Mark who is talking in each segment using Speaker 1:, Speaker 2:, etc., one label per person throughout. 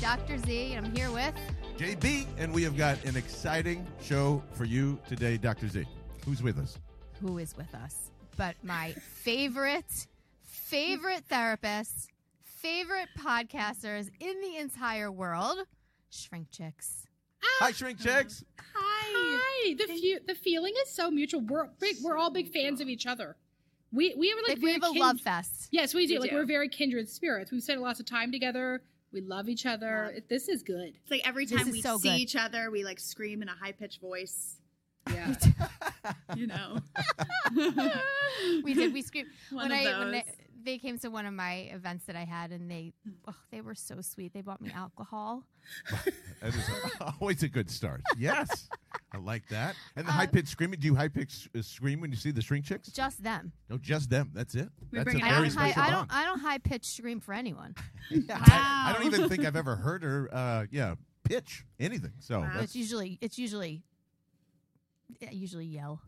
Speaker 1: Dr. Z, and I'm here with.
Speaker 2: JB, and we have got an exciting show for you today, Dr. Z. Who's with us?
Speaker 1: Who is with us? But my favorite, favorite therapists, favorite podcasters in the entire world, Shrink Chicks.
Speaker 2: Hi, Shrink Chicks.
Speaker 3: Hi. Hi. The fe- the feeling is so mutual. We're big. We're all big fans of each other. We we have like
Speaker 1: Like, we
Speaker 3: very
Speaker 1: have a
Speaker 3: kin-
Speaker 1: love fest.
Speaker 3: Yes, we do.
Speaker 4: We
Speaker 3: like
Speaker 4: do.
Speaker 3: we're very kindred spirits. We've spent lots of time together. We love each other.
Speaker 4: Love.
Speaker 3: It- This is good.
Speaker 4: It's like every time we
Speaker 1: so
Speaker 4: see
Speaker 1: good.
Speaker 4: each other, we like scream in a high pitched voice.
Speaker 3: Yeah.
Speaker 4: You know,
Speaker 1: we did. We screamed
Speaker 4: One
Speaker 1: when
Speaker 4: of
Speaker 1: I when
Speaker 4: those.
Speaker 1: They, they came to one of my events that I had, and they oh, they were so sweet. They bought me alcohol.
Speaker 2: That is a- always a good start. Yes. I like that. And the
Speaker 1: Uh,
Speaker 2: high pitched screaming. Do you high pitched uh, scream when you see the Shrink Chicks?
Speaker 1: Just them.
Speaker 2: No, just them. That's it.
Speaker 4: We
Speaker 2: That's
Speaker 4: bring
Speaker 2: a
Speaker 4: it
Speaker 1: I
Speaker 2: very
Speaker 1: don't, high,
Speaker 2: special
Speaker 1: I
Speaker 2: bond.
Speaker 1: don't. I don't high pitch scream for anyone.
Speaker 2: Yeah, I, I don't even think I've ever heard her, uh, yeah, pitch anything. So
Speaker 4: Wow.
Speaker 1: It's usually it's usually I usually yell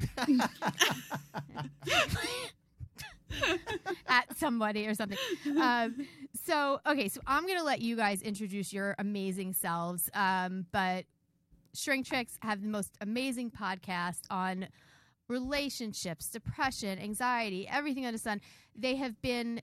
Speaker 1: at somebody or something. Um, so okay, so I'm gonna let you guys introduce your amazing selves. Um, but Shrink Chicks have the most amazing podcast on relationships, depression, anxiety, everything under the sun. They have been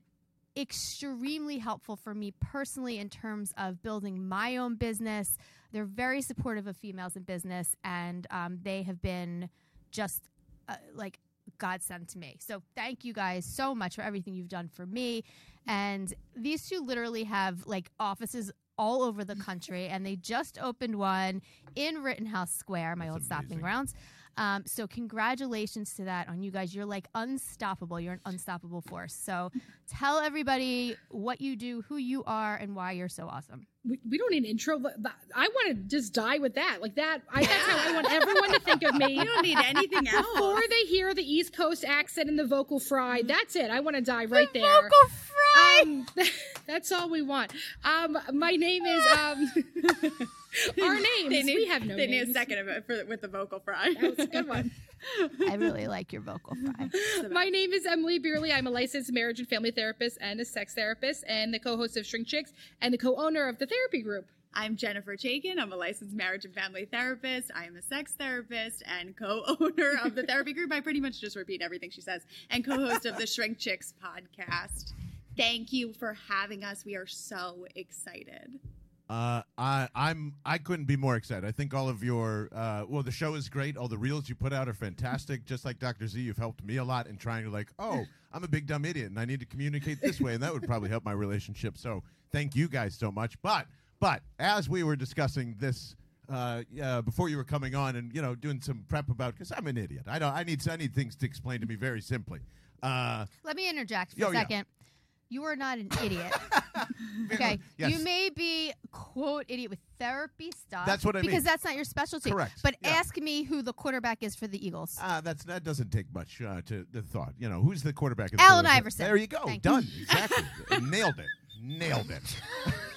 Speaker 1: extremely helpful for me personally in terms of building my own business. They're very supportive of females in business, and um, they have been just uh, like godsend to me. So thank you guys so much for everything you've done for me. And these two literally have like offices all over the country, and they just opened one in Rittenhouse Square, my
Speaker 2: That's
Speaker 1: old stopping grounds. Um, so congratulations to that on you guys. You're like unstoppable. You're an unstoppable force. So tell everybody what you do, who you are, and why you're so awesome.
Speaker 3: We, we don't need an intro. I want to just die with that. Like that. I, that's how I want everyone to think of me.
Speaker 4: you don't need anything else.
Speaker 3: Before they hear the East Coast accent and the vocal fry, that's it. I want to die right there.
Speaker 1: Vocal fry.
Speaker 3: Um, that's all we want. Um, my name is um, our names.
Speaker 4: They need,
Speaker 3: we have no
Speaker 4: they
Speaker 3: names.
Speaker 4: need a second of it for, with the vocal fry.
Speaker 3: That was a good one.
Speaker 1: I really like your vocal fry.
Speaker 3: My name is Emily Bierly. I'm a licensed marriage and family therapist and a sex therapist, and the co-host of Shrink Chicks and the co-owner of the therapy group.
Speaker 4: I'm Jennifer Chaiken. I'm a licensed marriage and family therapist. I am a sex therapist and co-owner of the therapy group. I pretty much just repeat everything she says, and co-host of the Shrink Chicks podcast. Thank you for having us. We are so excited.
Speaker 2: Uh, I, I'm. I couldn't be more excited. I think all of your. Uh, well, the show is great. All the reels you put out are fantastic. Just like Dr. Z, you've helped me a lot in trying to like. Oh, I'm a big dumb idiot, and I need to communicate this way, and that would probably help my relationship. So thank you guys so much. But but as we were discussing this. Uh, uh, before you were coming on and you know doing some prep about because I'm an idiot I don't I need I need things to explain to me very simply uh,
Speaker 1: Let me interject for
Speaker 2: Yo,
Speaker 1: a
Speaker 2: yeah.
Speaker 1: second. You are not an idiot. okay.
Speaker 2: yes.
Speaker 1: You may be quote idiot with therapy stuff.
Speaker 2: That's what I mean.
Speaker 1: because
Speaker 2: mean.
Speaker 1: that's not your specialty.
Speaker 2: Correct.
Speaker 1: But
Speaker 2: Yeah.
Speaker 1: ask me who the quarterback is for the Eagles.
Speaker 2: Ah, that's that doesn't take much uh, to the thought. You know, who's the quarterback? of the
Speaker 1: Allen? Iverson.
Speaker 2: There you go.
Speaker 1: Thank
Speaker 2: Done. Exactly. Nailed it. Nailed it.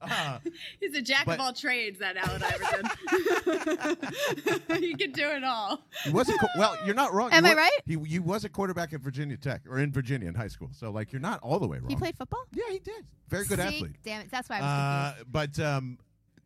Speaker 2: Uh,
Speaker 4: He's a jack
Speaker 2: But-
Speaker 4: of all trades, that Allen Iverson. he can do it all.
Speaker 2: he was a co- well. You're not wrong.
Speaker 1: Am
Speaker 2: You
Speaker 1: I
Speaker 2: were-
Speaker 1: right?
Speaker 2: He he was a quarterback at Virginia Tech or in Virginia in high school. So like you're not all the way wrong.
Speaker 1: he played football?
Speaker 2: Yeah, he did. Very good
Speaker 1: See?
Speaker 2: athlete.
Speaker 1: Damn it. That's why I was
Speaker 2: Uh, but um,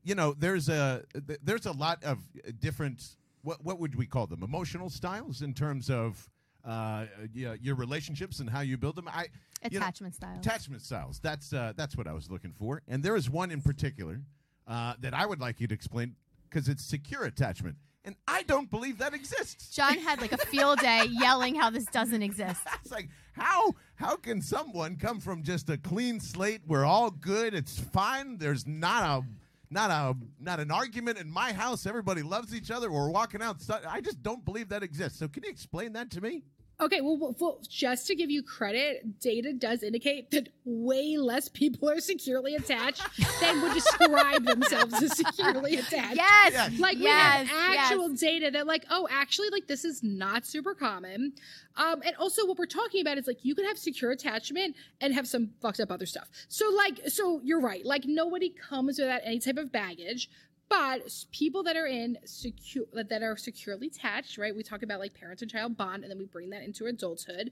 Speaker 2: you know, there's a th- there's a lot of different what what would we call them emotional styles in terms of uh, yeah, your relationships and how you build them. I you know,
Speaker 1: Attachment style.
Speaker 2: attachment styles. That's uh, that's what I was looking for. And there is one in particular uh, that I would like you to explain because it's secure attachment, and I don't believe that exists.
Speaker 1: John had like a field day yelling how this doesn't exist.
Speaker 2: It's like how how can someone come from just a clean slate? We're all good. It's fine. There's not a not a not an argument in my house. Everybody loves each other. We're walking out. I just don't believe that exists. So can you explain that to me?
Speaker 3: Okay, well, well, well, just to give you credit, data does indicate that way less people are securely attached than would describe themselves as securely attached.
Speaker 1: Yes.
Speaker 2: Yes.
Speaker 3: Like
Speaker 1: yes.
Speaker 3: we have actual
Speaker 1: yes.
Speaker 3: data that, like, oh, actually, like this is not super common. Um, and also, what we're talking about is like you can have secure attachment and have some fucked up other stuff. So, like, so you're right. Like, nobody comes without any type of baggage. But people that are in secure that are securely attached, right? We talk about like parents and child bond, and then we bring that into adulthood.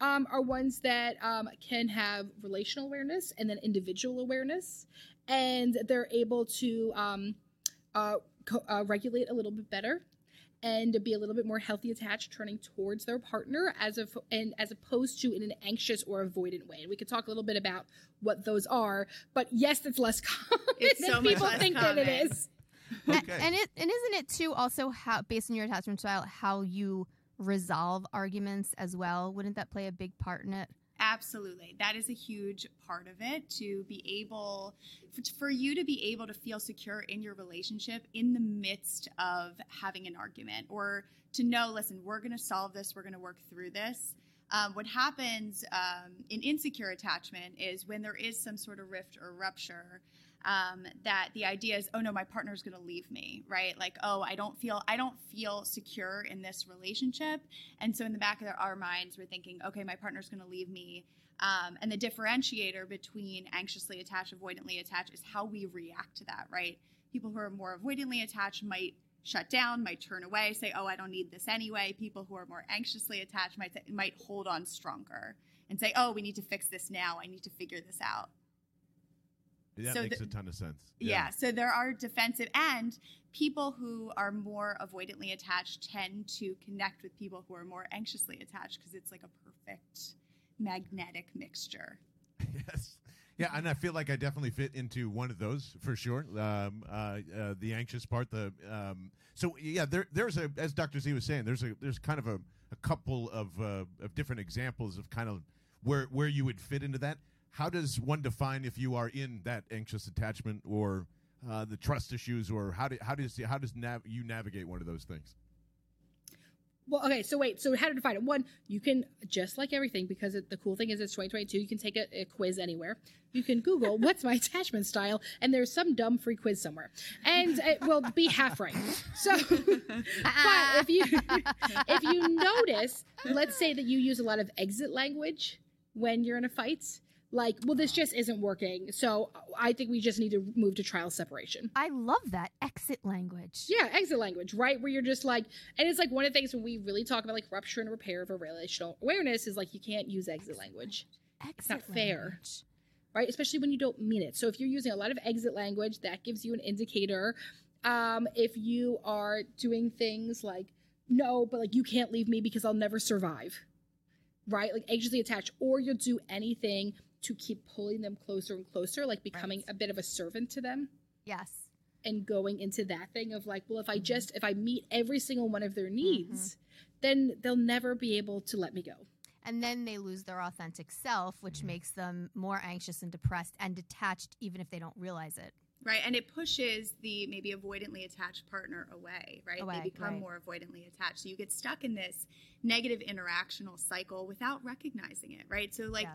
Speaker 3: Um, are ones that um, can have relational awareness and then individual awareness, and they're able to um, uh, co- uh, regulate a little bit better and be a little bit more healthy attached turning towards their partner as of and as opposed to in an anxious or avoidant way and we could talk a little bit about what those are but yes it's less common
Speaker 4: It's
Speaker 3: than
Speaker 4: so much
Speaker 3: people think that it
Speaker 4: common.
Speaker 3: is
Speaker 2: Okay.
Speaker 1: And it and isn't it too also how based on your attachment style how you resolve arguments as well? Wouldn't that play a big part in it?
Speaker 4: Absolutely. That is a huge part of it to be able, for, for you to be able to feel secure in your relationship in the midst of having an argument or to know, listen, we're going to solve this, we're going to work through this. Um, what happens um, in insecure attachment is when there is some sort of rift or rupture, um, that the idea is, oh no, my partner's going to leave me, right? Like, oh, I don't feel, I don't feel secure in this relationship, and so in the back of our minds, we're thinking, okay, my partner's going to leave me. Um, and the differentiator between anxiously attached, avoidantly attached is how we react to that, right? People who are more avoidantly attached might shut down, might turn away, say, oh, I don't need this anyway. People who are more anxiously attached might, might hold on stronger and say, oh, we need to fix this now. I need to figure this out.
Speaker 2: That
Speaker 4: So
Speaker 2: makes
Speaker 4: the-
Speaker 2: a ton of sense.
Speaker 4: Yeah. So there are defensive and people who are more avoidantly attached tend to connect with people who are more anxiously attached because it's like a perfect magnetic mixture.
Speaker 2: yes. Yeah, and I feel like I definitely fit into one of those for sure. Um, uh, uh, the anxious part. The um, so yeah, there there's a as Dr. Z was saying, there's a there's kind of a, a couple of uh, of different examples of kind of where where you would fit into that. How does one define if you are in that anxious attachment or uh, the trust issues, or how do how does how does nav- you navigate one of those things?
Speaker 3: well okay so wait so how to define it? One you can just like everything because it, the cool thing is it's 2022 you can take a, a quiz anywhere. You can google what's my attachment style? and there's some dumb free quiz somewhere. And it will be half right. So but if you if you notice let's say that you use a lot of exit language when you're in a fight like well this just isn't working so i think we just need to move to trial separation
Speaker 1: I love that exit language.
Speaker 3: yeah exit language right where you're just like and it's like one of the things when we really talk about like rupture and repair of a relational awareness is like you can't use exit language
Speaker 1: Exit
Speaker 3: not fair.
Speaker 1: language.
Speaker 3: right? Especially when you don't mean it. So if you're using a lot of exit language, that gives you an indicator. Um, if you are doing things like, no, but like you can't leave me because I'll never survive, right? Like anxiously attached, or you'll do anything to keep pulling them closer and closer, like becoming
Speaker 1: Right.
Speaker 3: a bit of a servant to them
Speaker 1: Yes.
Speaker 3: and going into that thing of like, well, if I mm-hmm. just, if I meet every single one of their mm-hmm. needs, then they'll never be able to let me go.
Speaker 1: And then they lose their authentic self, which makes them more anxious and depressed and detached, even if they don't realize it.
Speaker 4: Right. And it pushes the maybe avoidantly attached partner away, right?
Speaker 1: Away,
Speaker 4: they become
Speaker 1: right.
Speaker 4: more avoidantly attached. So you get stuck in this negative interactional cycle without recognizing it, right? So, like,
Speaker 1: Yeah.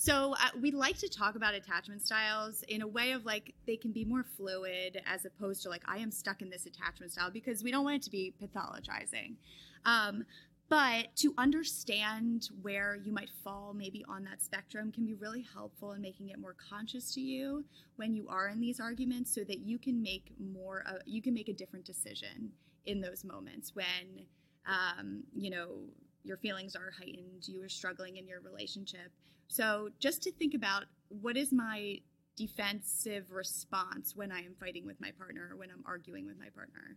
Speaker 4: So uh, we like to talk about attachment styles in a way of like they can be more fluid as opposed to like I am stuck in this attachment style because we don't want it to be pathologizing. Um, but to understand where you might fall maybe on that spectrum can be really helpful in making it more conscious to you when you are in these arguments so that you can make more uh, you can make a different decision in those moments when um, you know your feelings are heightened you are struggling in your relationship so just to think about what is my defensive response when i am fighting with my partner or when i'm arguing with my partner?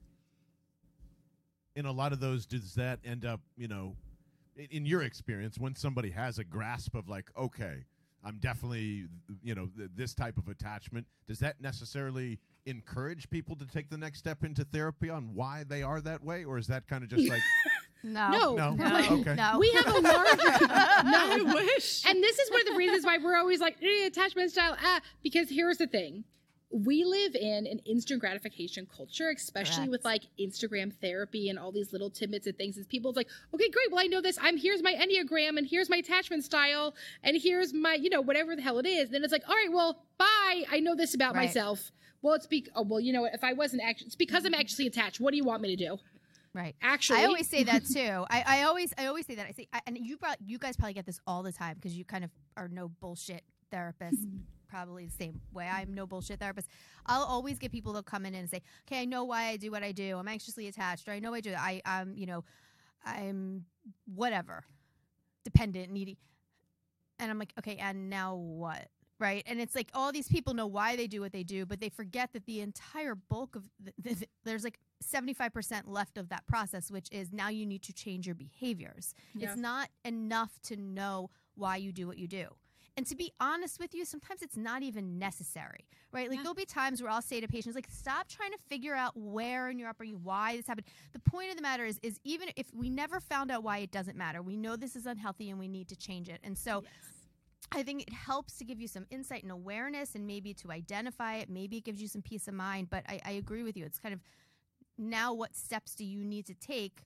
Speaker 2: In a lot of those does that end up you know in, your experience when somebody has a grasp of like okay i'm definitely you know th- this type of attachment does that necessarily encourage people to take the next step into therapy on why they are that way? Or is that kind of just like
Speaker 1: No.
Speaker 3: No,
Speaker 2: no,
Speaker 1: No.
Speaker 2: okay
Speaker 1: No.
Speaker 3: We have a larger no.
Speaker 4: wish
Speaker 3: And this is one of the reasons why we're always like eh, attachment style. Ah, because here's the thing: we live in an instant gratification culture, especially with like Instagram therapy and all these little tidbits and things. Is people's like, okay, great, well I know this. I'm here's my enneagram and here's my attachment style and here's my you know whatever the hell it is. then it's like, all right, well, bye. I know this about
Speaker 1: Right.
Speaker 3: myself. Well, it's be oh well, you know what? If I wasn't actually, it's because I'm actually attached. What do you want me to do?
Speaker 1: Right.
Speaker 3: Actually,
Speaker 1: I always say that too. I, I always I always say that. I say I, and you brought you guys probably get this all the time because you kind of are no bullshit therapist. Mm-hmm. probably the same way. I'm no bullshit therapist. I'll always get people to come in and say, "Okay, I know why I do what I do. I'm anxiously attached, or I know I do. I, I'm, you know, I'm whatever, dependent, needy." And I'm like, "Okay, and now what?" Right? And it's like all these people know why they do what they do, but they forget that the entire bulk of the, the, there's like 75% left of that process, which is now you need to change your behaviors.
Speaker 3: Yeah.
Speaker 1: It's not enough to know why you do what you do. And to be honest with you, sometimes it's not even necessary, right? Like
Speaker 4: Yeah.
Speaker 1: there'll be times where I'll say to patients, like, stop trying to figure out where in your upbringing, why this happened. The point of the matter is, is even if we never found out why it doesn't matter, we know this is unhealthy and we need to change it. And so
Speaker 4: Yes.
Speaker 1: I think it helps to give you some insight and awareness and maybe to identify it. Maybe it gives you some peace of mind. But I, I agree with you. It's kind of now what steps do you need to take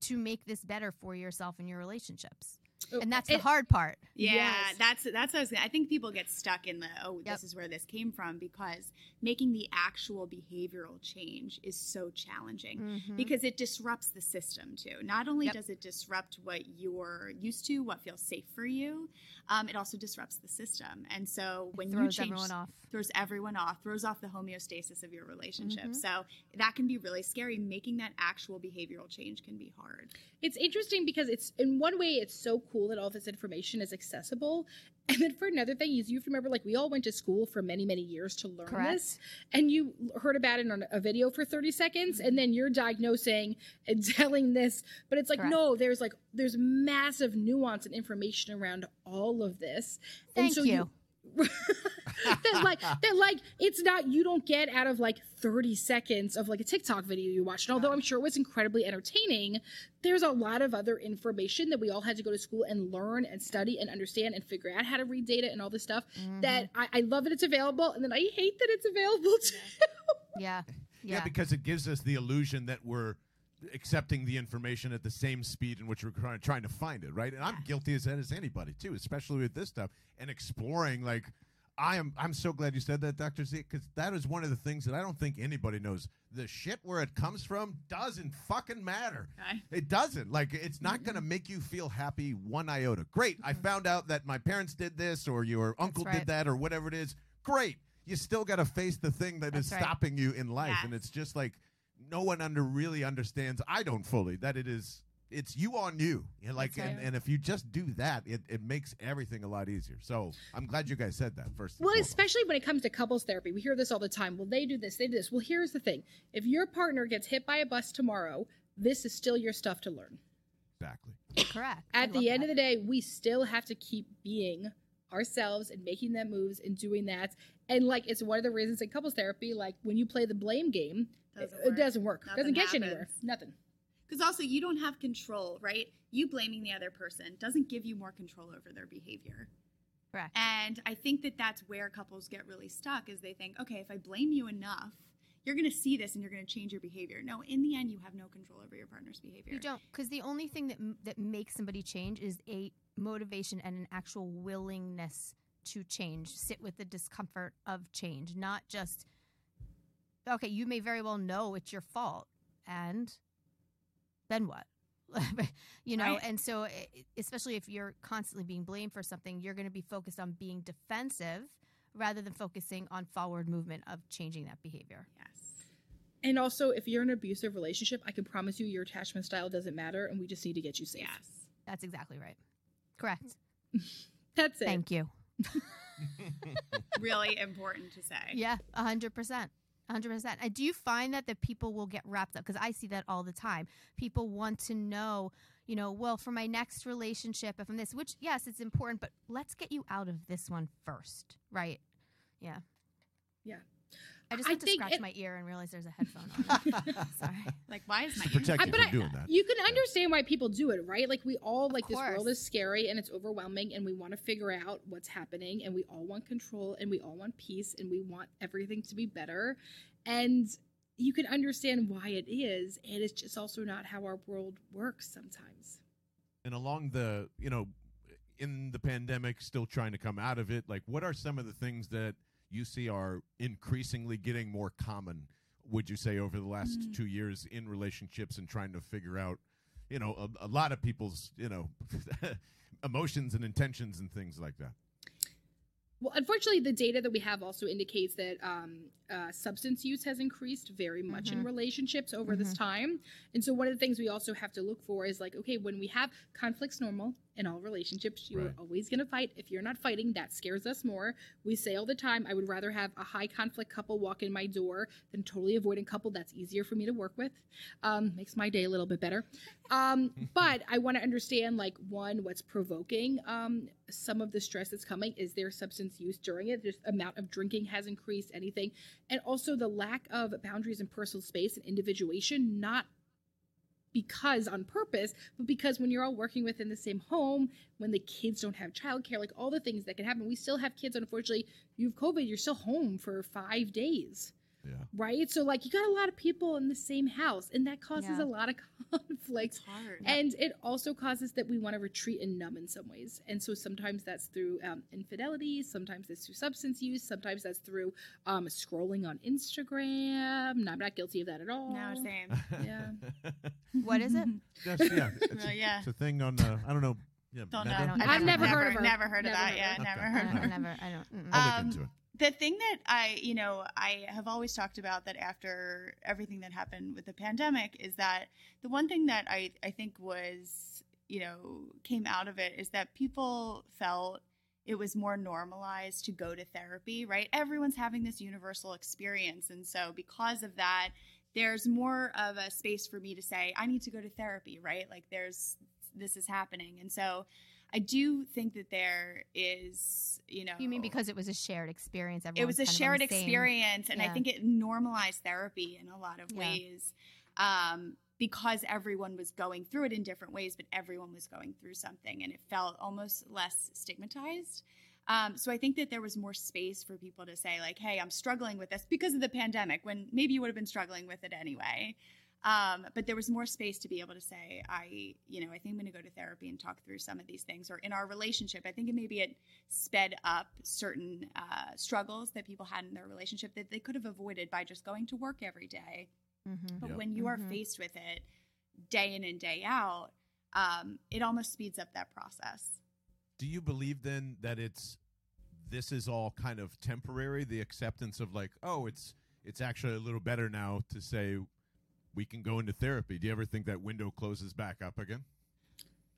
Speaker 1: to make this better for yourself and your relationships? And that's the
Speaker 3: It-
Speaker 1: hard part.
Speaker 4: Yeah,
Speaker 3: Yes.
Speaker 4: that's that's what I was. Gonna, I think people get stuck in the oh,
Speaker 1: Yep.
Speaker 4: this is where this came from because making the actual behavioral change is so challenging
Speaker 1: Mhm.
Speaker 4: because it disrupts the system too. Not only
Speaker 1: Yep.
Speaker 4: does it disrupt what you're used to, what feels safe for you, um, it also disrupts the system. And so when you
Speaker 1: throws
Speaker 4: change,
Speaker 1: everyone off.
Speaker 4: throws everyone off, throws off the homeostasis of your relationship.
Speaker 1: Mhm.
Speaker 4: So that can be really scary. Making that actual behavioral change can be hard.
Speaker 3: It's interesting because it's in one way it's so cool that all this information is accessible. And then for another thing, is you have to remember like we all went to school for many, many years to learn
Speaker 1: Correct.
Speaker 3: this. And you heard about it on a video for 30 seconds mm-hmm. and then you're diagnosing and telling this. But it's like,
Speaker 1: Correct.
Speaker 3: no, there's like there's massive nuance and information around all of this.
Speaker 1: Thank
Speaker 3: and so
Speaker 1: you.
Speaker 3: That like that like it's not you don't get out of like 30 seconds of like a TikTok video you watched. And although I'm sure it was incredibly entertaining, there's a lot of other information that we all had to go to school and learn and study and understand and figure out how to read data and all this stuff.
Speaker 1: Mhm.
Speaker 3: That I, I love that it's available, and then I hate that it's available too.
Speaker 1: yeah.
Speaker 2: Yeah.
Speaker 1: Yeah.
Speaker 2: because it gives us the illusion that we're accepting the information at the same speed in which we're trying, trying to find it, right? And I'm guilty as that as anybody too, especially with this stuff and exploring. Like, I am. I'm so glad you said that, Doctor Z, because that is one of the things that I don't think anybody knows. The shit where it comes from doesn't fucking matter.
Speaker 4: Okay.
Speaker 2: It doesn't. Like, it's not going to mm-hmm. make you feel happy one iota. Great. I mm-hmm. found out that my parents did this or your uncle
Speaker 1: right.
Speaker 2: did that or whatever it is. Great. You still got to face the thing that is
Speaker 1: That's right.
Speaker 2: stopping you in life. And it's just like no one under really understands. I don't fully that it is. It's you on you. You know, like,
Speaker 1: That's
Speaker 2: and, and if you just do that, it, it makes everything a lot easier. So I'm glad you guys said that first.
Speaker 3: Well,
Speaker 2: foremost.
Speaker 3: especially when it comes to couples therapy, we hear this all the time. Well, they do this, they do this. Well, here's the thing: if your partner gets hit by a bus tomorrow, this is still your stuff to learn.
Speaker 2: exactly.
Speaker 1: Correct.
Speaker 3: At
Speaker 1: love
Speaker 3: the end
Speaker 1: that.
Speaker 3: of the day, we still have to keep being ourselves and making them moves and doing that. And like, it's one of the reasons in couples therapy, like when you play the blame game,
Speaker 4: Doesn't
Speaker 3: it, it doesn't work.
Speaker 4: Nothing
Speaker 3: doesn't get you anywhere. Nothing.
Speaker 4: Because also, you don't have control, right? You blaming the other person doesn't give you more control over their behavior.
Speaker 1: Correct.
Speaker 4: And I think that that's where couples get really stuck is they think, okay, if I blame you enough, you're going to see this and you're going to change your behavior. No, in the end, you have no control over your partner's behavior.
Speaker 1: You don't, because the only thing that that makes somebody change is a motivation and an actual willingness to change. Sit with the discomfort of change, not just okay. You may very well know it's your fault, and then what? you know,
Speaker 4: Right.
Speaker 1: and so e- especially if you're constantly being blamed for something, you're going to be focused on being defensive rather than focusing on forward movement of changing that behavior.
Speaker 4: Yes.
Speaker 3: And also, if you're in an abusive relationship, I can promise you your attachment style doesn't matter, and we just need to get you safe.
Speaker 4: Yes.
Speaker 1: That's exactly right. Correct.
Speaker 3: That's it.
Speaker 1: Thank you.
Speaker 4: really important to say.
Speaker 1: Yeah, a hundred percent. a hundred percent. Uh, Do you find that the people will get wrapped up? Because I see that all the time. People want to know, you know, well, for my next relationship, if I'm this, which yes, it's important, but let's get you out of this one first, right? Yeah.
Speaker 3: Yeah.
Speaker 1: I just
Speaker 3: I
Speaker 1: to scratch
Speaker 3: it-
Speaker 1: my ear and realize there's a headphone on. Sorry.
Speaker 4: Like, why is my
Speaker 2: to protect
Speaker 3: I-
Speaker 2: you
Speaker 3: but
Speaker 2: from
Speaker 3: I-
Speaker 2: doing that.
Speaker 3: You can understand why people do it, right? Like we all like this world is scary and it's overwhelming and we want to figure out what's happening and we all want control and we all want peace and we want everything to be better. And you can understand why it is and it's just also not how our world works sometimes.
Speaker 2: and along the you know in the pandemic still trying to come out of it like what are some of the things that you see are increasingly getting more common would you say over the last
Speaker 4: Mm.
Speaker 2: two years in relationships and trying to figure out you know a, a lot of people's you know emotions and intentions and things like that
Speaker 3: Well, unfortunately, the data that we have also indicates that um, uh, substance use has increased very much in
Speaker 1: Mhm.
Speaker 3: relationships over this time. And so, one of the things we also have to look for is like, okay, when we have conflicts normal in all relationships, you're
Speaker 2: Right.
Speaker 3: always going to fight. If you're not fighting, that scares us more. We say all the time, I would rather have a high conflict couple walk in my door than totally avoiding couple. That's easier for me to work with. Um, makes my day a little bit better. Um, but I want to understand, like, one, what's provoking um, some of the stress that's coming. Is there substance use during it? Just amount of drinking has increased, anything, and also the lack of boundaries and personal space and individuation. Not because on purpose, but because when you're all working within the same home, when the kids don't have childcare, like all the things that can happen, we still have kids. Unfortunately, you have COVID. You're still home for five days
Speaker 2: Yeah.
Speaker 3: right? So like you got a lot of people in the same house, and that causes
Speaker 1: Yeah.
Speaker 3: a lot of conflict.
Speaker 4: It's hard.
Speaker 3: And it also causes that we want to retreat and numb in some ways. And so sometimes that's through um, infidelity, sometimes that's through substance use, sometimes that's through um, scrolling on Instagram. No, I'm not guilty of that at all.
Speaker 4: no, same.
Speaker 3: Yeah.
Speaker 1: What is it?
Speaker 2: Yes, yeah. It's,
Speaker 4: Well,
Speaker 2: a,
Speaker 4: yeah.
Speaker 2: it's a thing on. Uh, I don't know. Yeah,
Speaker 4: Don't
Speaker 2: Meta?
Speaker 4: know.
Speaker 1: I don't-
Speaker 3: I've never
Speaker 4: never
Speaker 3: heard of her.
Speaker 4: Never heard of
Speaker 3: Never
Speaker 4: that.
Speaker 3: heard
Speaker 4: Yeah,
Speaker 3: of her.
Speaker 4: never heard
Speaker 1: I
Speaker 4: of
Speaker 1: don't,
Speaker 4: her.
Speaker 1: never. I don't.
Speaker 2: I'll
Speaker 4: Um,
Speaker 2: look into it.
Speaker 4: The thing that I, you know, I have always talked about that after everything that happened with the pandemic is that the one thing that I, I think was, you know, came out of it is that people felt it was more normalized to go to therapy, right? Everyone's having this universal experience. And so because of that, there's more of a space for me to say, I need to go to therapy, right? Like there's, this is happening. And so I do think that there is, you know,
Speaker 1: You mean because it was a shared experience?
Speaker 4: it
Speaker 1: everyone's
Speaker 4: was a
Speaker 1: kind of on
Speaker 4: shared experience and i think it normalized therapy in a lot of
Speaker 1: Yeah.
Speaker 4: ways um, because everyone was going through it in different ways but everyone was going through something and it felt almost less stigmatized um, so i think that there was more space for people to say like hey i'm struggling with this because of the pandemic when maybe you would have been struggling with it anyway um, but there was more space to be able to say i you know i think i'm going to go to therapy and talk through some of these things or in our relationship i think it maybe it sped up certain uh, struggles that people had in their relationship that they could have avoided by just going to work every day.
Speaker 1: Mhm.
Speaker 4: But
Speaker 2: Yep.
Speaker 4: when you are
Speaker 1: Mhm.
Speaker 4: faced with it day in and day out, um, it almost speeds up that process.
Speaker 2: Do you believe then that it's this is all kind of temporary? The acceptance of like, oh, it's it's actually a little better now to say we can go into therapy. Do you ever think that window closes back up again?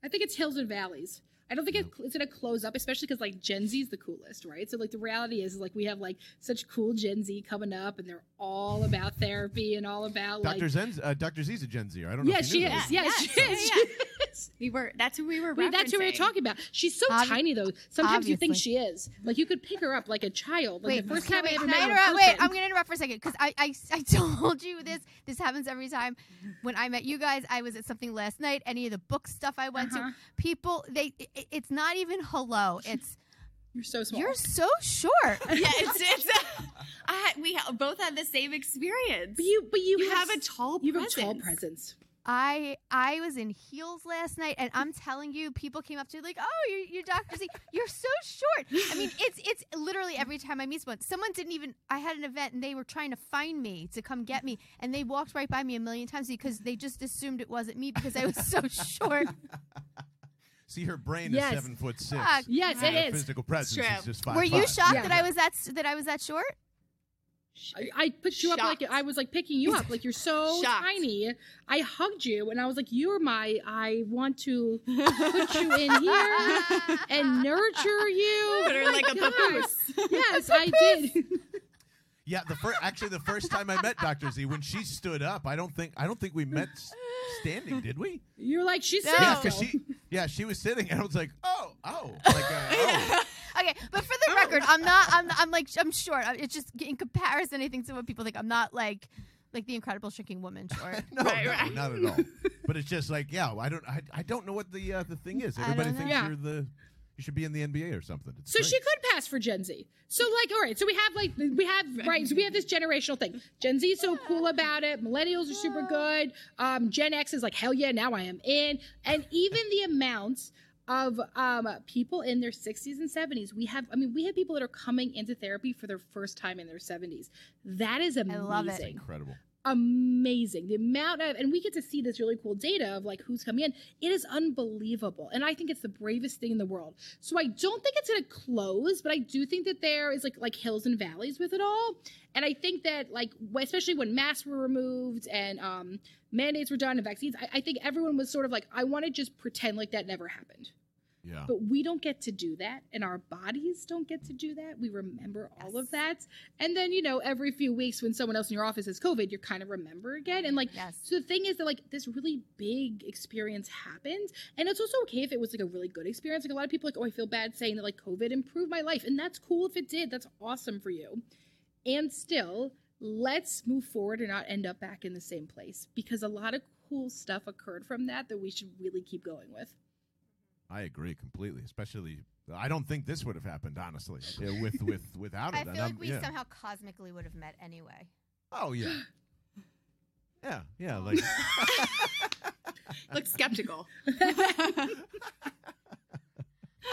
Speaker 3: I think it's hills and valleys. I don't think it, it's going to close up, especially because like Gen Z is the coolest, right? So like the reality is like we have like such cool Gen Z coming up, and they're all about therapy and all about like
Speaker 2: Dr. Zen's uh, Dr. Z's a Gen Z. I don't know.
Speaker 3: yeah,
Speaker 2: if
Speaker 3: she
Speaker 2: you
Speaker 3: is.
Speaker 2: knew
Speaker 3: Yeah,
Speaker 2: that.
Speaker 3: yeah,
Speaker 4: Yes.
Speaker 3: she is.
Speaker 4: yeah.
Speaker 3: She is.
Speaker 4: We were that's who we were.
Speaker 3: Wait, that's who we were talking about. She's so
Speaker 1: Obvi-
Speaker 3: tiny though. Sometimes you think she is. Like you could pick her up like a child. Like
Speaker 1: Wait,
Speaker 3: the first
Speaker 1: can,
Speaker 3: time I ever met
Speaker 1: I
Speaker 3: her
Speaker 1: interrupt? Wait, I'm going to interrupt for a second because I, I, I told you this. This happens every time. When I met you guys, I was at something last night. Any of the book stuff I went
Speaker 3: Uh-huh.
Speaker 1: to, people, they, it, it's not even hello. It's
Speaker 3: You're so small.
Speaker 1: you're so short.
Speaker 4: Yeah, it's it's. I we ha- both had the same experience.
Speaker 3: but you, but you,
Speaker 4: You have a
Speaker 3: s-
Speaker 4: tall
Speaker 3: You have a tall
Speaker 4: presence.
Speaker 3: Presence.
Speaker 1: I I was in heels last night, and I'm telling you, people came up to me like, "Oh, you're, you're Dr. Z. You're so short." I mean, it's it's literally every time I meet someone. Someone didn't even. I had an event, and they were trying to find me to come get me, and they walked right by me a million times because they just assumed it wasn't me because I was so short.
Speaker 2: See, her brain
Speaker 3: Yes.
Speaker 2: is seven foot six.
Speaker 1: Fuck.
Speaker 3: Yes,
Speaker 2: and
Speaker 3: it
Speaker 2: her
Speaker 3: is.
Speaker 2: Physical presence is just five.
Speaker 1: Were you
Speaker 2: five.
Speaker 1: shocked
Speaker 3: Yeah.
Speaker 1: that I was that that I was that short?
Speaker 3: I, I put you up like I was like picking you up like you're so
Speaker 4: Shocked.
Speaker 3: tiny. I hugged you and I was like, "You're my. I want to put you in here and nurture you."
Speaker 4: Put her
Speaker 3: Oh
Speaker 4: like a papoose.
Speaker 3: Yes, I did.
Speaker 2: Yeah, the first actually the first time I met Dr. Z when she stood up, I don't think I don't think we met s- standing, did we?
Speaker 3: You're like she's
Speaker 1: No.
Speaker 3: sitting
Speaker 2: Yeah,
Speaker 1: Oh.
Speaker 2: because she yeah she was sitting and I was like oh oh like uh, oh.
Speaker 1: Okay, but for the record, I'm not. I'm. I'm like. I'm short. I- It's just in comparison. Anything to what people think. I'm not like, like the incredible shrinking woman short.
Speaker 2: no,
Speaker 4: Right,
Speaker 2: no
Speaker 4: right.
Speaker 2: not at all. But it's just like yeah, I don't I, I don't know what the uh, the thing is.
Speaker 1: I
Speaker 2: Everybody
Speaker 1: don't know.
Speaker 2: thinks
Speaker 3: Yeah.
Speaker 2: you're the you should be in the NBA or something. It's
Speaker 3: So
Speaker 2: great.
Speaker 3: she could pass for Gen Z. So like, all right. So we have like we have right. So we have this generational thing. Gen Z is so cool about it. Millennials are super good. Um, Gen X is like hell yeah, now I am in. And even the amounts of um, people in their 60s and 70s, we have. I mean, we have people that are coming into therapy for their first time in their 70s. That is amazing.
Speaker 1: love it.
Speaker 2: incredible.
Speaker 3: Amazing. The amount of, and we get to see this really cool data of like who's coming in. It is unbelievable. And I think it's the bravest thing in the world. So I don't think it's going to close, but I do think that there is like, like hills and valleys with it all. And I think that like, especially when masks were removed and um, mandates were done and vaccines, I, I think everyone was sort of like, I want to just pretend like that never happened.
Speaker 2: Yeah.
Speaker 3: But we don't get to do that, and our bodies don't get to do that. We remember all of that. And then, you know, every few weeks when someone else in your office has COVID, you're kind of remember again. And like,
Speaker 1: Yes.
Speaker 3: so the thing is that like this really big experience happened. And it's also okay if it was like a really good experience. Like a lot of people like, oh, I feel bad saying that like COVID improved my life. And that's cool if it did. That's awesome for you. And still, let's move forward and not end up back in the same place because a lot of cool stuff occurred from that that we should really keep going with.
Speaker 2: I agree completely. Especially, I don't think this would have happened honestly yeah, with with without it.
Speaker 1: I
Speaker 2: And
Speaker 1: feel like
Speaker 2: I'm-
Speaker 1: we
Speaker 2: yeah.
Speaker 1: somehow cosmically would have met anyway.
Speaker 2: Oh yeah. Yeah, yeah, like
Speaker 4: Look skeptical.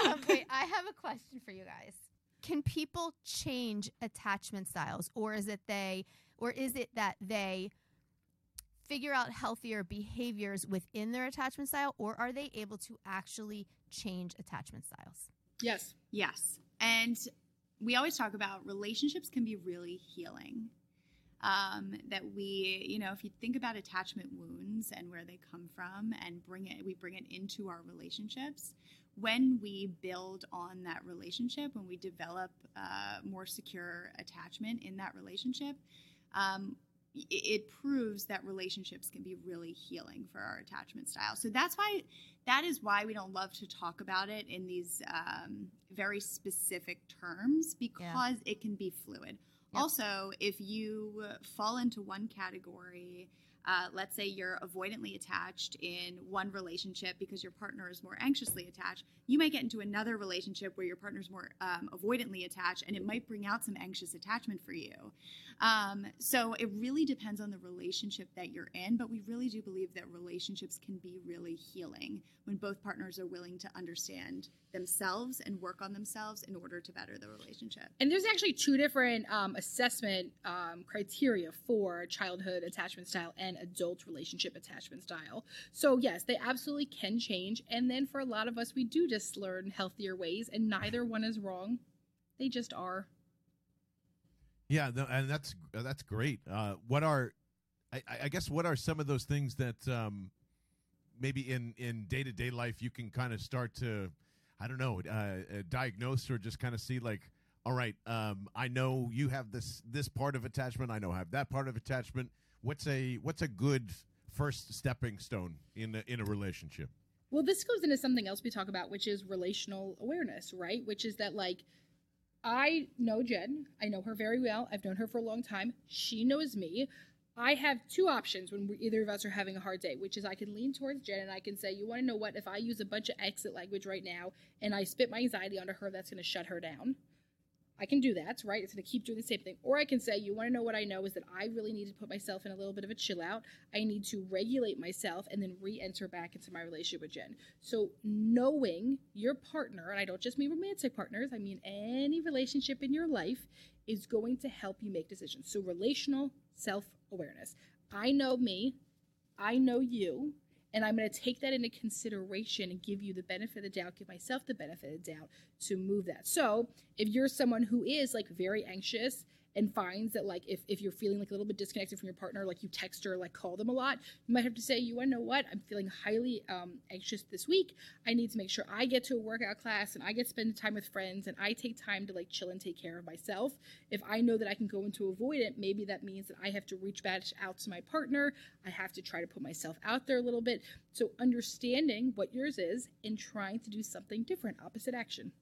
Speaker 1: um, wait, I have a question for you guys. Can people change attachment styles, or is it they, or is it that they figure out healthier behaviors within their attachment style, or are they able to actually change attachment styles?
Speaker 3: Yes.
Speaker 4: Yes. And we always talk about relationships can be really healing. Um, that we, you know, if you think about attachment wounds and where they come from and bring it, we bring it into our relationships. When we build on that relationship, when we develop uh, more secure attachment in that relationship, um, i- it proves that relationships can be really healing for our attachment style. So that's why that is why we don't love to talk about it in these um, very specific terms because it can be fluid.
Speaker 1: Yep.
Speaker 4: Also, if you fall into one category, uh, let's say you're avoidantly attached in one relationship because your partner is more anxiously attached, you might get into another relationship where your partner's more um, avoidantly attached, and it might bring out some anxious attachment for you. Um, so it really depends on the relationship that you're in, but we really do believe that relationships can be really healing when both partners are willing to understand themselves and work on themselves in order to better the relationship.
Speaker 3: And there's actually two different um, assessment um, criteria for childhood attachment style and adult relationship attachment style. So, yes, they absolutely can change. And then for a lot of us, we do just learn healthier ways, and neither one is wrong. They just are.
Speaker 2: Yeah, and that's uh, that's great. Uh, what are, I, I- I guess, what are some of those things that um, maybe in in day to day life you can kind of start to, I don't know, uh, uh, diagnose or just kind of see like, all right, um, I know you have this this part of attachment. I know I have that part of attachment. What's a what's a good first stepping stone in a, in a relationship?
Speaker 3: Well, this goes into something else we talk about, which is relational awareness, right? Which is that, like, I know Jen. I know her very well. I've known her for a long time. She knows me. I have two options when either of us are having a hard day, which is I can lean towards Jen and I can say, You want to know what? If I use a bunch of exit language right now and I spit my anxiety onto her, that's going to shut her down. I can do that, right? It's going to keep doing the same thing. Or I can say, you want to know what I know is that I really need to put myself in a little bit of a chill out. I need to regulate myself and then re enter back into my relationship with Jen. So, knowing your partner, and I don't just mean romantic partners, I mean any relationship in your life, is going to help you make decisions. So, relational self awareness. I know me, I know you, and I'm going to take that into consideration and give you the benefit of the doubt, give myself the benefit of the doubt to move that. So, if you're someone who is like very anxious and finds that like if, if you're feeling like a little bit disconnected from your partner, like you text or like call them a lot, you might have to say, you want to know what? I'm feeling highly um, anxious this week. I need to make sure I get to a workout class and I get to spend time with friends and I take time to like chill and take care of myself. If I know that I can go into avoidant, maybe that means that I have to reach back out to my partner. I have to try to put myself out there a little bit. So understanding what yours is and trying to do something different, opposite action.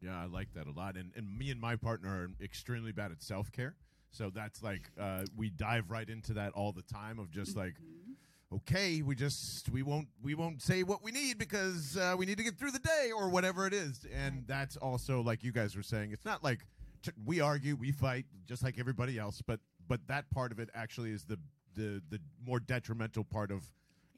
Speaker 2: Yeah, I like that a lot. And and me and my partner are extremely bad at self care. So that's like uh, we dive right into that all the time of just like, okay, we just we won't we won't say what we need because uh, we need to get through the day or whatever it is. And that's also like you guys were saying. It's not like t- we argue, we fight just like everybody else, but but that part of it actually is the the the more detrimental part of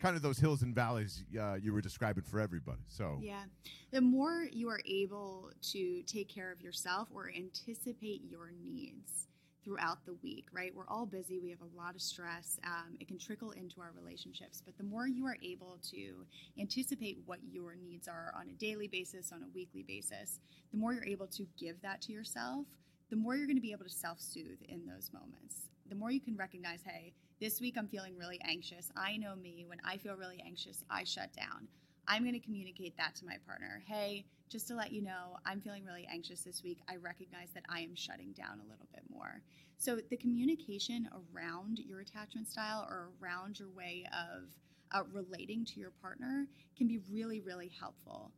Speaker 2: kind of those hills and valleys uh, you were describing for everybody. So
Speaker 4: Yeah. The more you are able to take care of yourself or anticipate your needs, throughout the week, right? We're all busy. We have a lot of stress. Um, it can trickle into our relationships. But the more you are able to anticipate what your needs are on a daily basis, on a weekly basis, the more you're able to give that to yourself, the more you're going to be able to self soothe in those moments. The more you can recognize, hey, this week I'm feeling really anxious. I know me. When I feel really anxious, I shut down. I'm going to communicate that to my partner. Hey, just to let you know, I'm feeling really anxious this week. I recognize that I am shutting down a little bit more. So, the communication around your attachment style or around your way of uh, relating to your partner can be really, really helpful.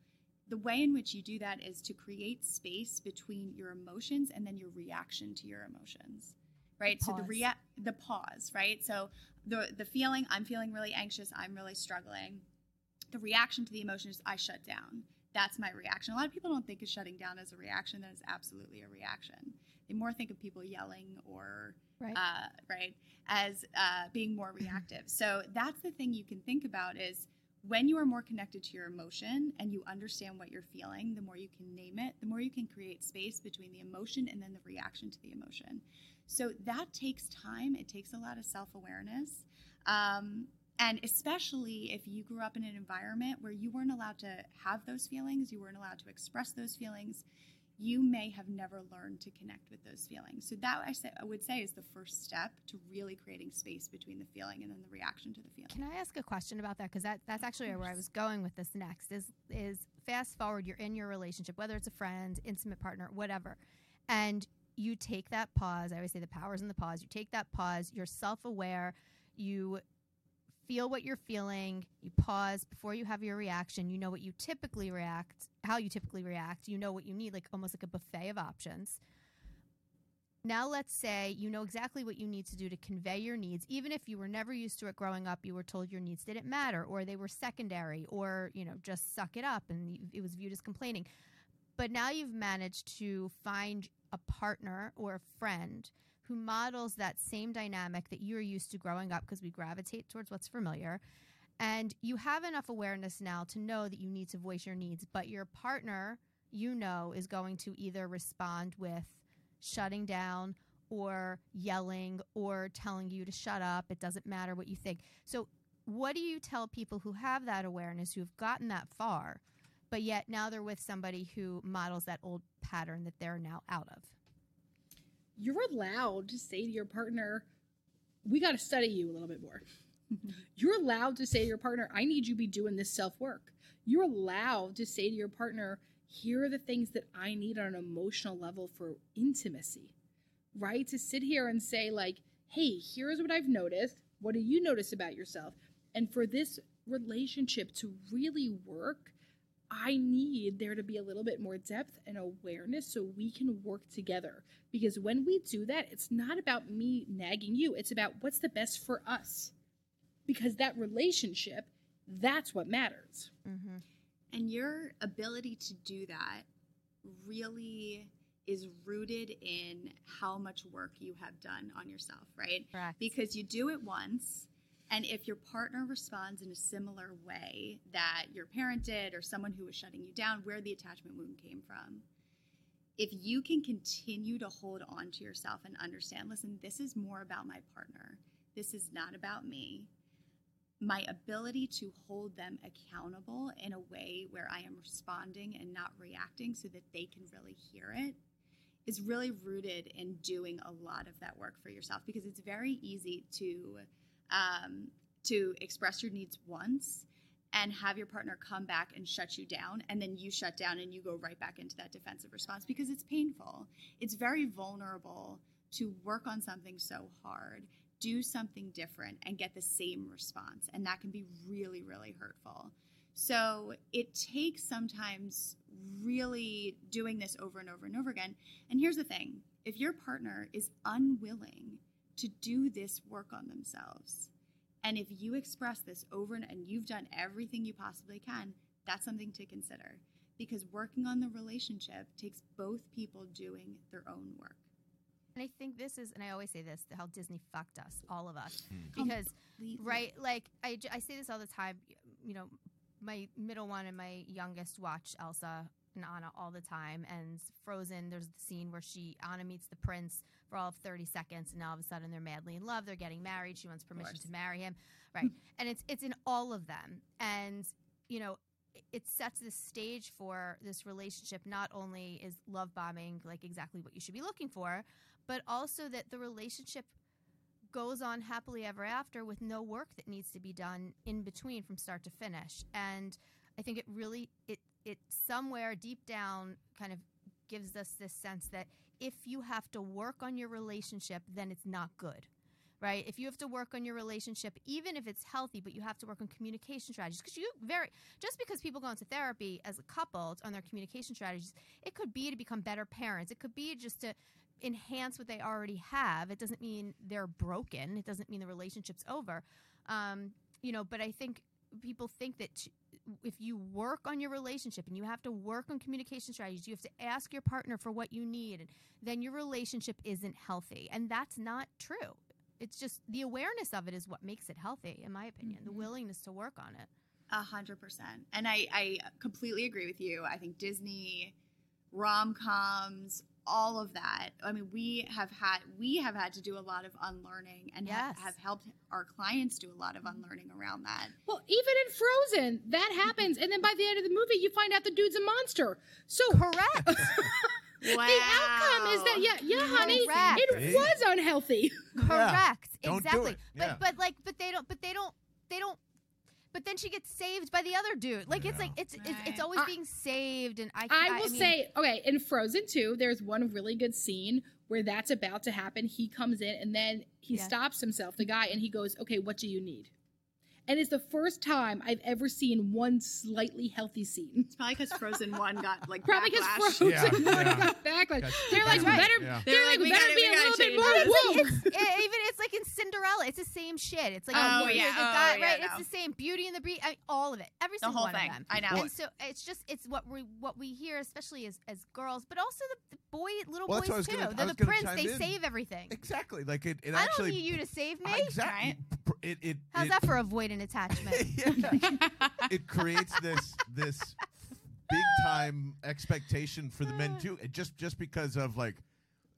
Speaker 4: The way in which you do that is to create space between your emotions and then your reaction to your emotions. Right? So the
Speaker 1: Pause.
Speaker 4: rea- the pause, right? So the the feeling I'm feeling really anxious, I'm really struggling. The reaction to the emotion is I shut down. That's my reaction. A lot of people don't think of shutting down as a reaction. That is absolutely a reaction. They more think of people yelling or
Speaker 1: Right.
Speaker 4: uh, right as uh, being more reactive. So that's the thing you can think about is when you are more connected to your emotion and you understand what you're feeling, the more you can name it, the more you can create space between the emotion and then the reaction to the emotion. So that takes time. It takes a lot of self awareness. Um, and especially if you grew up in an environment where you weren't allowed to have those feelings, you weren't allowed to express those feelings, you may have never learned to connect with those feelings. So that I, say, I would say is the first step to really creating space between the feeling and then the reaction to the feeling.
Speaker 1: Can I ask a question about that? Because that, that's actually where I was going with this next. Is is fast forward, you're in your relationship, whether it's a friend, intimate partner, whatever, and you take that pause. I always say the power's in the pause. You take that pause. You're self aware. You feel what you're feeling. You pause before you have your reaction. You know what you typically react, how you typically react. You know what you need, like almost like a buffet of options. Now, let's say you know exactly what you need to do to convey your needs, even if you were never used to it growing up. You were told your needs didn't matter, or they were secondary, or you know just suck it up, and it was viewed as complaining. But now you've managed to find a partner or a friend who models that same dynamic that you're used to growing up, because we gravitate towards what's familiar. And you have enough awareness now to know that you need to voice your needs, but your partner, you know, is going to either respond with shutting down or yelling or telling you to shut up. It doesn't matter what you think. So, what do you tell people who have that awareness, who have gotten that far, but yet now they're with somebody who models that old pattern that they're now out of?
Speaker 3: You're allowed to say to your partner, "We got to study you a little bit more." You're allowed to say to your partner, "I need you to be doing this self work." You're allowed to say to your partner, "Here are the things that I need on an emotional level for intimacy." Right? To sit here and say like, "Hey, here's what I've noticed. What do you notice about yourself?" And for this relationship to really work, I need there to be a little bit more depth and awareness so we can work together. Because when we do that, it's not about me nagging you, it's about what's the best for us. Because that relationship, that's what matters.
Speaker 1: Mm-hmm.
Speaker 4: And your ability to do that really is rooted in how much work you have done on yourself, right?
Speaker 1: Correct.
Speaker 4: Because you do it once, and if your partner responds in a similar way that your parent did or someone who was shutting you down, where the attachment wound came from, if you can continue to hold on to yourself and understand, listen, this is more about my partner, this is not about me. My ability to hold them accountable in a way where I am responding and not reacting so that they can really hear it is really rooted in doing a lot of that work for yourself because it's very easy to um, to express your needs once and have your partner come back and shut you down and then you shut down and you go right back into that defensive response because it's painful. It's very vulnerable to work on something so hard do something different and get the same response and that can be really really hurtful. So it takes sometimes really doing this over and over and over again. And here's the thing. If your partner is unwilling to do this work on themselves. And if you express this over and, and you've done everything you possibly can, that's something to consider because working on the relationship takes both people doing their own work.
Speaker 1: And I think this is, and I always say this, how Disney fucked us, all of us,
Speaker 2: Hmm.
Speaker 1: because
Speaker 4: Completely.
Speaker 1: right, like I, I say this all the time. You know, my middle one and my youngest watch Elsa and Anna all the time. And Frozen, there's the scene where she Anna meets the prince for all of 30 seconds, and all of a sudden they're madly in love. They're getting married. She wants permission to marry him, right? and it's it's in all of them, and you know. it- It sets the stage for this relationship. Not only is love bombing like exactly what you should be looking for, but also that the relationship goes on happily ever after with no work that needs to be done in between from start to finish. And I think it really it it somewhere deep down kind of gives us this sense that if you have to work on your relationship, then it's not good. Right? If you have to work on your relationship, even if it's healthy, but you have to work on communication strategies, because you very just because people go into therapy as a couple on their communication strategies, it could be to become better parents. It could be just to enhance what they already have. It doesn't mean they're broken. It doesn't mean the relationship's over. Um, you know, but I think people think that if you work on your relationship and you have to work on communication strategies, you have to ask your partner for what you need, and then your relationship isn't healthy. And that's not true. It's just the awareness of it is what makes it healthy, in my opinion. The
Speaker 3: Mhm.
Speaker 1: willingness to work on it.
Speaker 4: A hundred percent. And I, I completely agree with you. I think Disney, rom coms, all of that. I mean, we have had we have had to do a lot of unlearning and have,
Speaker 1: Yes.
Speaker 4: have helped our clients do a lot of unlearning around that.
Speaker 3: Well, even in Frozen, that happens, and then by the end of the movie, you find out the dude's a monster. So
Speaker 1: Correct. wow.
Speaker 3: the outcome is that yeah, yeah, honey,
Speaker 1: Correct.
Speaker 3: it was unhealthy.
Speaker 1: Correct.
Speaker 2: Don't do
Speaker 1: exactly.
Speaker 2: it.
Speaker 1: But
Speaker 2: Yeah.
Speaker 1: but like but they don't but they don't they don't but then she gets saved by the other dude. Like it's like it's it's, it's always
Speaker 3: I-
Speaker 1: being saved and I
Speaker 3: I will
Speaker 1: mean,
Speaker 3: say, okay, in Frozen 2, there's one really good scene where that's about to happen. He comes in and then he
Speaker 1: Yeah.
Speaker 3: stops himself, the guy, and he goes, Okay, what do you need? And it's the first time I've ever seen one slightly healthy scene.
Speaker 4: It's probably because Frozen One got like
Speaker 3: Probably because. Frozen
Speaker 2: Yeah,
Speaker 3: 1
Speaker 2: yeah.
Speaker 3: got backlash.
Speaker 2: Got-
Speaker 3: They're like,
Speaker 1: right.
Speaker 3: better,
Speaker 2: Yeah.
Speaker 3: they're
Speaker 4: They're
Speaker 3: like,
Speaker 4: like, we
Speaker 3: better
Speaker 4: gotta-
Speaker 3: be
Speaker 4: we
Speaker 3: a little bit
Speaker 4: change
Speaker 3: more
Speaker 4: it.
Speaker 3: woke.
Speaker 1: it's, it- even it's like in Cinderella. It's the same shit. It's like
Speaker 4: Oh,
Speaker 1: a
Speaker 4: yeah.
Speaker 1: the
Speaker 4: Oh,
Speaker 1: guy,
Speaker 4: yeah,
Speaker 1: right?
Speaker 4: no.
Speaker 1: It's the same Beauty and the Beast. I mean, all of it. Every
Speaker 4: The
Speaker 1: single
Speaker 4: whole
Speaker 1: one
Speaker 4: thing.
Speaker 1: of them.
Speaker 4: I know.
Speaker 1: And so it's just it's what we what we hear, especially as as girls, but also the, the boy little
Speaker 2: Well, that's what I
Speaker 1: boys too.
Speaker 2: gonna-
Speaker 1: They're the prince. They
Speaker 2: in.
Speaker 1: save everything.
Speaker 2: Exactly. Like it. It
Speaker 1: I don't need you to save me.
Speaker 2: Exactly. It. It.
Speaker 1: How's that for avoidant attachment?
Speaker 2: It creates this this big time expectation for the men too. It just just because of like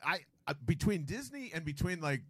Speaker 2: I uh, between Disney and between like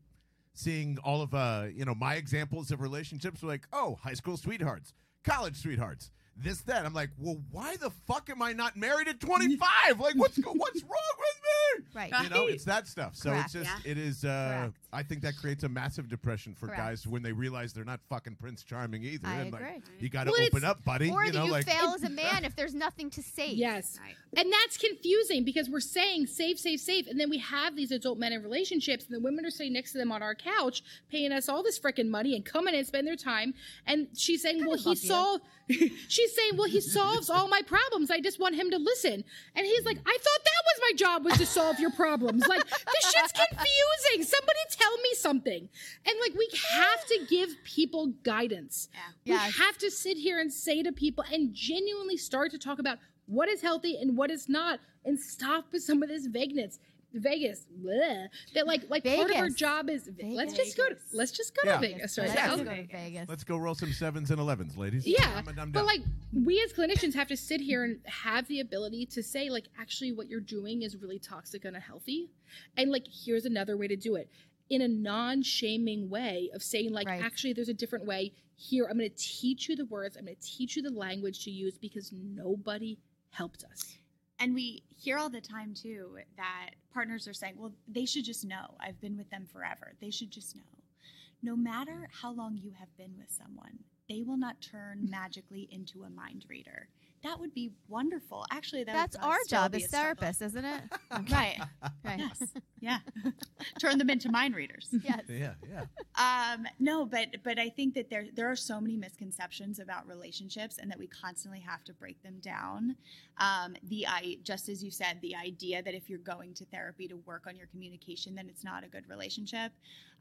Speaker 2: seeing all of uh you know my examples of relationships like oh high school sweethearts, college sweethearts. This that I'm like, well, why the fuck am I not married at 25? Like, what's what's wrong with me?
Speaker 1: right.
Speaker 2: You know, it's that stuff. So
Speaker 1: Correct.
Speaker 2: it's just
Speaker 4: Yeah.
Speaker 2: it is. uh I think that creates a massive depression for
Speaker 1: Correct.
Speaker 2: guys when they realize they're not fucking Prince Charming either.
Speaker 1: I
Speaker 2: and like,
Speaker 1: agree.
Speaker 2: you got to
Speaker 3: Well,
Speaker 2: open up, buddy.
Speaker 1: Or
Speaker 2: you
Speaker 1: that
Speaker 2: know,
Speaker 1: you
Speaker 2: like
Speaker 1: fail as a man if there's nothing to save.
Speaker 3: Yes.
Speaker 4: Right.
Speaker 3: And that's confusing because we're saying safe, safe, safe. And then we have these adult men in relationships, and the women are sitting next to them on our couch, paying us all this freaking money and coming and spend their time. And she's saying, Well, he
Speaker 1: love you.
Speaker 3: she's saying, Well, he solves all my problems. I just want him to listen. And he's like, I thought that was my job was to solve your problems. Like, this shit's confusing. Somebody tell me something. And like we have to give people guidance.
Speaker 4: Yeah.
Speaker 3: We
Speaker 1: Yes.
Speaker 3: have to sit here and say to people and genuinely start to talk about what is healthy and what is not, and stop with some of this vagueness. Vegas, bleh. that like like part of our
Speaker 1: Vegas.
Speaker 3: job is let's just go to, let's just go
Speaker 2: Yeah.
Speaker 3: to Vegas right
Speaker 1: Let's
Speaker 3: now.
Speaker 1: just go to Vegas.
Speaker 2: let's go roll some sevens and elevens, ladies.
Speaker 3: Yeah,
Speaker 2: I'm, I'm down.
Speaker 3: but like we as clinicians have to sit here and have the ability to say like actually what you're doing is really toxic and unhealthy, and like here's another way to do it in a non-shaming way of saying like
Speaker 1: Right.
Speaker 3: actually there's a different way. Here I'm going to teach you the words. I'm going to teach you the language to use because nobody helped us.
Speaker 4: And we hear all the time too that partners are saying, well, they should just know. I've been with them forever. They should just know. No matter how long you have been with someone, they will not turn magically into a mind reader. That would be wonderful. Actually, that
Speaker 1: That's
Speaker 4: probably
Speaker 1: our
Speaker 4: still
Speaker 1: job as
Speaker 4: a struggle.
Speaker 1: therapists, isn't it?
Speaker 4: Right.
Speaker 1: Right.
Speaker 4: Yes. Yeah. turn them into mind readers.
Speaker 1: Yes.
Speaker 2: yeah, yeah.
Speaker 4: Um, no, but but I think that there there are so many misconceptions about relationships, and that we constantly have to break them down. Um, the I just as you said, the idea that if you're going to therapy to work on your communication, then it's not a good relationship.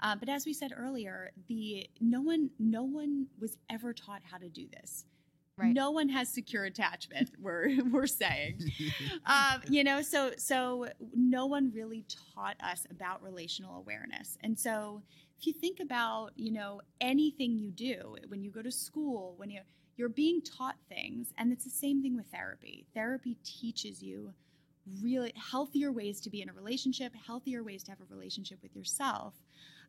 Speaker 4: Um, but as we said earlier, the no one no one was ever taught how to do this.
Speaker 1: Right.
Speaker 4: No one has secure attachment. We're we're saying um, you know so so no one really taught us about relational awareness and so if you think about you know anything you do when you go to school when you you're being taught things. And it's the same thing with therapy. Therapy teaches you really healthier ways to be in a relationship, healthier ways to have a relationship with yourself.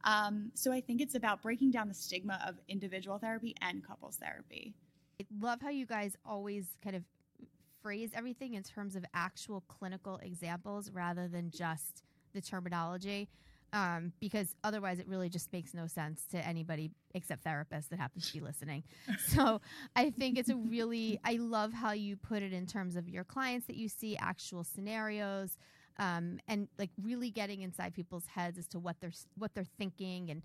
Speaker 4: Um, so I think it's about breaking down the stigma of individual therapy and couples therapy.
Speaker 1: I love how you guys always kind of phrase everything in terms of actual clinical examples rather than just the terminology. Um, because otherwise, it really just makes no sense to anybody except therapists that happens to be listening. so I think it's a really, I love how you put it in terms of your clients that you see, actual scenarios, um, and like really getting inside people's heads as to what they're what they're thinking and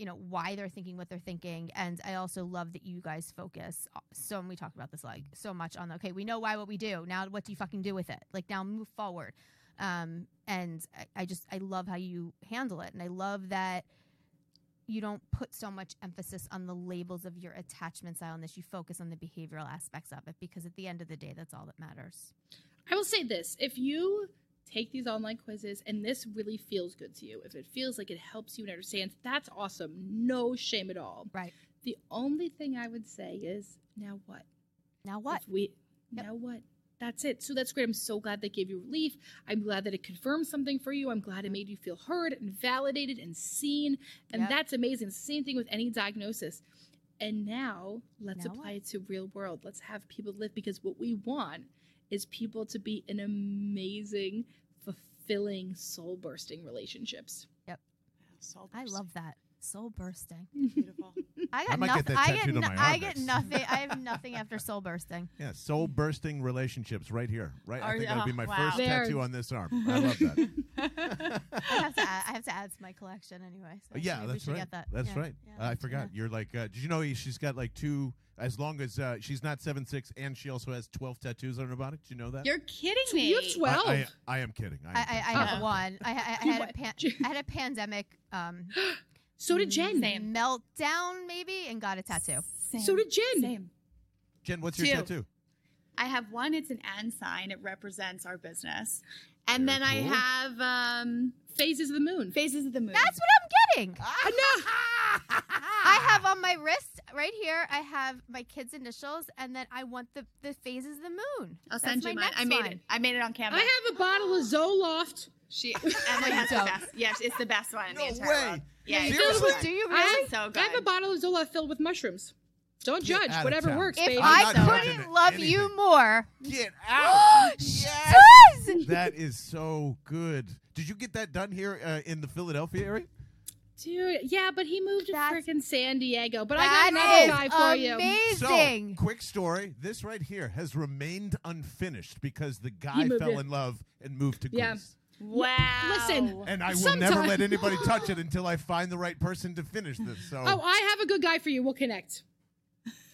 Speaker 1: you know why they're thinking what they're thinking. And i also love that you guys focus so and we talk about this like so much on okay we know why what we do. Now what do you fucking do with it? Like now move forward. Um and I, I just i love how you handle it. And i love that you don't put so much emphasis on the labels of your attachment style and this you focus on the behavioral aspects of it because at the end of the day that's all that matters.
Speaker 3: I will say this: if you take these online quizzes and this really feels good to you, if it feels like it helps you and understands, that's awesome. No shame at all.
Speaker 1: right
Speaker 3: The only thing I would say is, now what?
Speaker 1: now what
Speaker 3: If we
Speaker 1: Yep.
Speaker 3: now what? That's it. So that's great. I'm so glad that gave you relief. I'm glad that it confirmed something for you. I'm glad it made you feel heard and validated and seen. And
Speaker 1: Yep.
Speaker 3: that's amazing. Same thing with any diagnosis. And now let's
Speaker 1: Now
Speaker 3: apply it to real world. Let's have people live because what we want is people to be in amazing, fulfilling, soul bursting relationships. Yep.
Speaker 1: Soul I love that soul bursting
Speaker 4: Beautiful.
Speaker 1: i
Speaker 2: I
Speaker 1: got
Speaker 2: might get
Speaker 1: nothing
Speaker 2: that
Speaker 1: i get,
Speaker 2: tattooed on
Speaker 1: no-
Speaker 2: my
Speaker 1: I get nothing i have nothing after soul bursting
Speaker 2: Yeah, soul bursting relationships right here. Right, I
Speaker 4: Are-
Speaker 2: think that'll be my
Speaker 4: wow.
Speaker 2: first
Speaker 3: There-
Speaker 2: tattoo on this arm. I love that.
Speaker 1: I have to add, I have to add to my collection anyway. So
Speaker 2: yeah,
Speaker 1: maybe
Speaker 2: that's
Speaker 1: should
Speaker 2: right.
Speaker 1: Get that.
Speaker 2: That's
Speaker 1: Yeah.
Speaker 2: right.
Speaker 1: Yeah,
Speaker 2: I forgot.
Speaker 1: yeah.
Speaker 2: You're like, uh, did you know she's got like two? As long as uh, she's not seven six, and she also has twelve tattoos on her body. Did you know that?
Speaker 4: You're kidding me.
Speaker 3: you have 12.
Speaker 2: I, I, I am kidding. I, am
Speaker 1: I, I, I have one. I, I, I had a pan,
Speaker 3: J-
Speaker 1: I had a pandemic um,
Speaker 3: So did Jen.
Speaker 4: Same.
Speaker 1: meltdown maybe and got a tattoo.
Speaker 4: Same.
Speaker 3: So did Jen.
Speaker 4: Same.
Speaker 2: Jen, what's your tattoo?
Speaker 4: I have one. It's an and sign. It represents our business. And
Speaker 2: Very
Speaker 4: then I have um,
Speaker 3: Phases of the moon.
Speaker 4: phases of the moon.
Speaker 1: That's what I'm getting.
Speaker 3: Ah,
Speaker 1: I have on my wrist right here. I have my kids' initials, and then I want the the phases of the moon.
Speaker 4: I'll
Speaker 1: That's
Speaker 4: send you mine. I made
Speaker 1: one.
Speaker 4: it. I made it on Canva.
Speaker 3: I have a bottle of Zoloft.
Speaker 4: She and it
Speaker 1: you
Speaker 4: has the best. Yes, it's the best one in
Speaker 2: No
Speaker 4: the entire
Speaker 2: way.
Speaker 4: world. Yeah,
Speaker 2: You
Speaker 4: it's
Speaker 2: Seriously?
Speaker 4: so good.
Speaker 1: Do you
Speaker 3: I-
Speaker 1: really?
Speaker 4: So good.
Speaker 3: I have a bottle of Zoloft filled with mushrooms. Don't
Speaker 2: Get
Speaker 3: judge. Whatever works,
Speaker 1: If
Speaker 3: baby.
Speaker 2: I'm
Speaker 1: I
Speaker 2: not judging
Speaker 1: couldn't
Speaker 2: it-
Speaker 1: love you more,
Speaker 2: Get out! Yes! that is so good. Did you get that done here uh, in the Philadelphia area?
Speaker 3: Dude, yeah, but he moved to
Speaker 1: That's-
Speaker 3: freaking San Diego. But I
Speaker 1: That
Speaker 3: got another
Speaker 1: is
Speaker 3: guy for you.
Speaker 1: amazing.
Speaker 2: So, quick story. This right here has remained unfinished because the guy
Speaker 3: He moved
Speaker 2: fell
Speaker 3: it.
Speaker 2: in love and moved to
Speaker 3: Yeah.
Speaker 2: Greece.
Speaker 4: Wow.
Speaker 3: Listen.
Speaker 2: And I will never
Speaker 3: Sometime-
Speaker 2: let anybody touch it until I find the right person to finish this. So
Speaker 3: Oh, I have a good guy for you. We'll connect.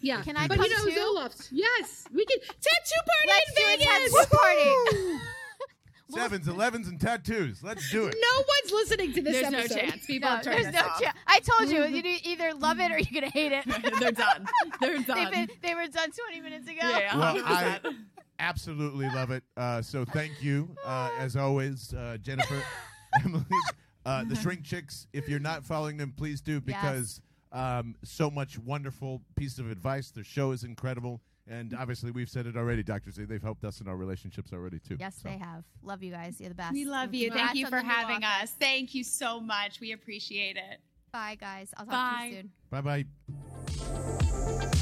Speaker 3: Yeah.
Speaker 1: Can I
Speaker 3: but
Speaker 1: come
Speaker 3: you know
Speaker 1: too?
Speaker 3: Zoloft. Yes. We can tattoo party
Speaker 1: Let's do a
Speaker 3: in Vegas.
Speaker 1: tattoo party.
Speaker 2: sevens, elevens, and tattoos. Let's do it.
Speaker 3: No one's listening to this
Speaker 4: There's no chance. People
Speaker 1: No,
Speaker 4: have turned
Speaker 1: there's no chance. I told you, you either love it or you're gonna hate it.
Speaker 4: They're done. They're done.
Speaker 1: been, they were done 20 minutes ago.
Speaker 4: Yeah, yeah,
Speaker 2: Well, I absolutely love it. Uh, so thank you, uh, as always, uh, Jennifer, Emily, uh, the Shrink Chicks. If you're not following them, please do because um, so much wonderful piece of advice. Their show is incredible, and obviously we've said it already, Doctor Z. They've helped us in our relationships already too.
Speaker 1: Yes,
Speaker 2: So.
Speaker 1: they have. Love you guys. You're the best.
Speaker 4: we love you.
Speaker 1: Congrats
Speaker 4: Thank you for having
Speaker 1: office.
Speaker 4: us. Thank you so much. We appreciate it.
Speaker 1: Bye, guys. I'll talk to
Speaker 4: Bye.
Speaker 1: you soon.
Speaker 2: Bye bye.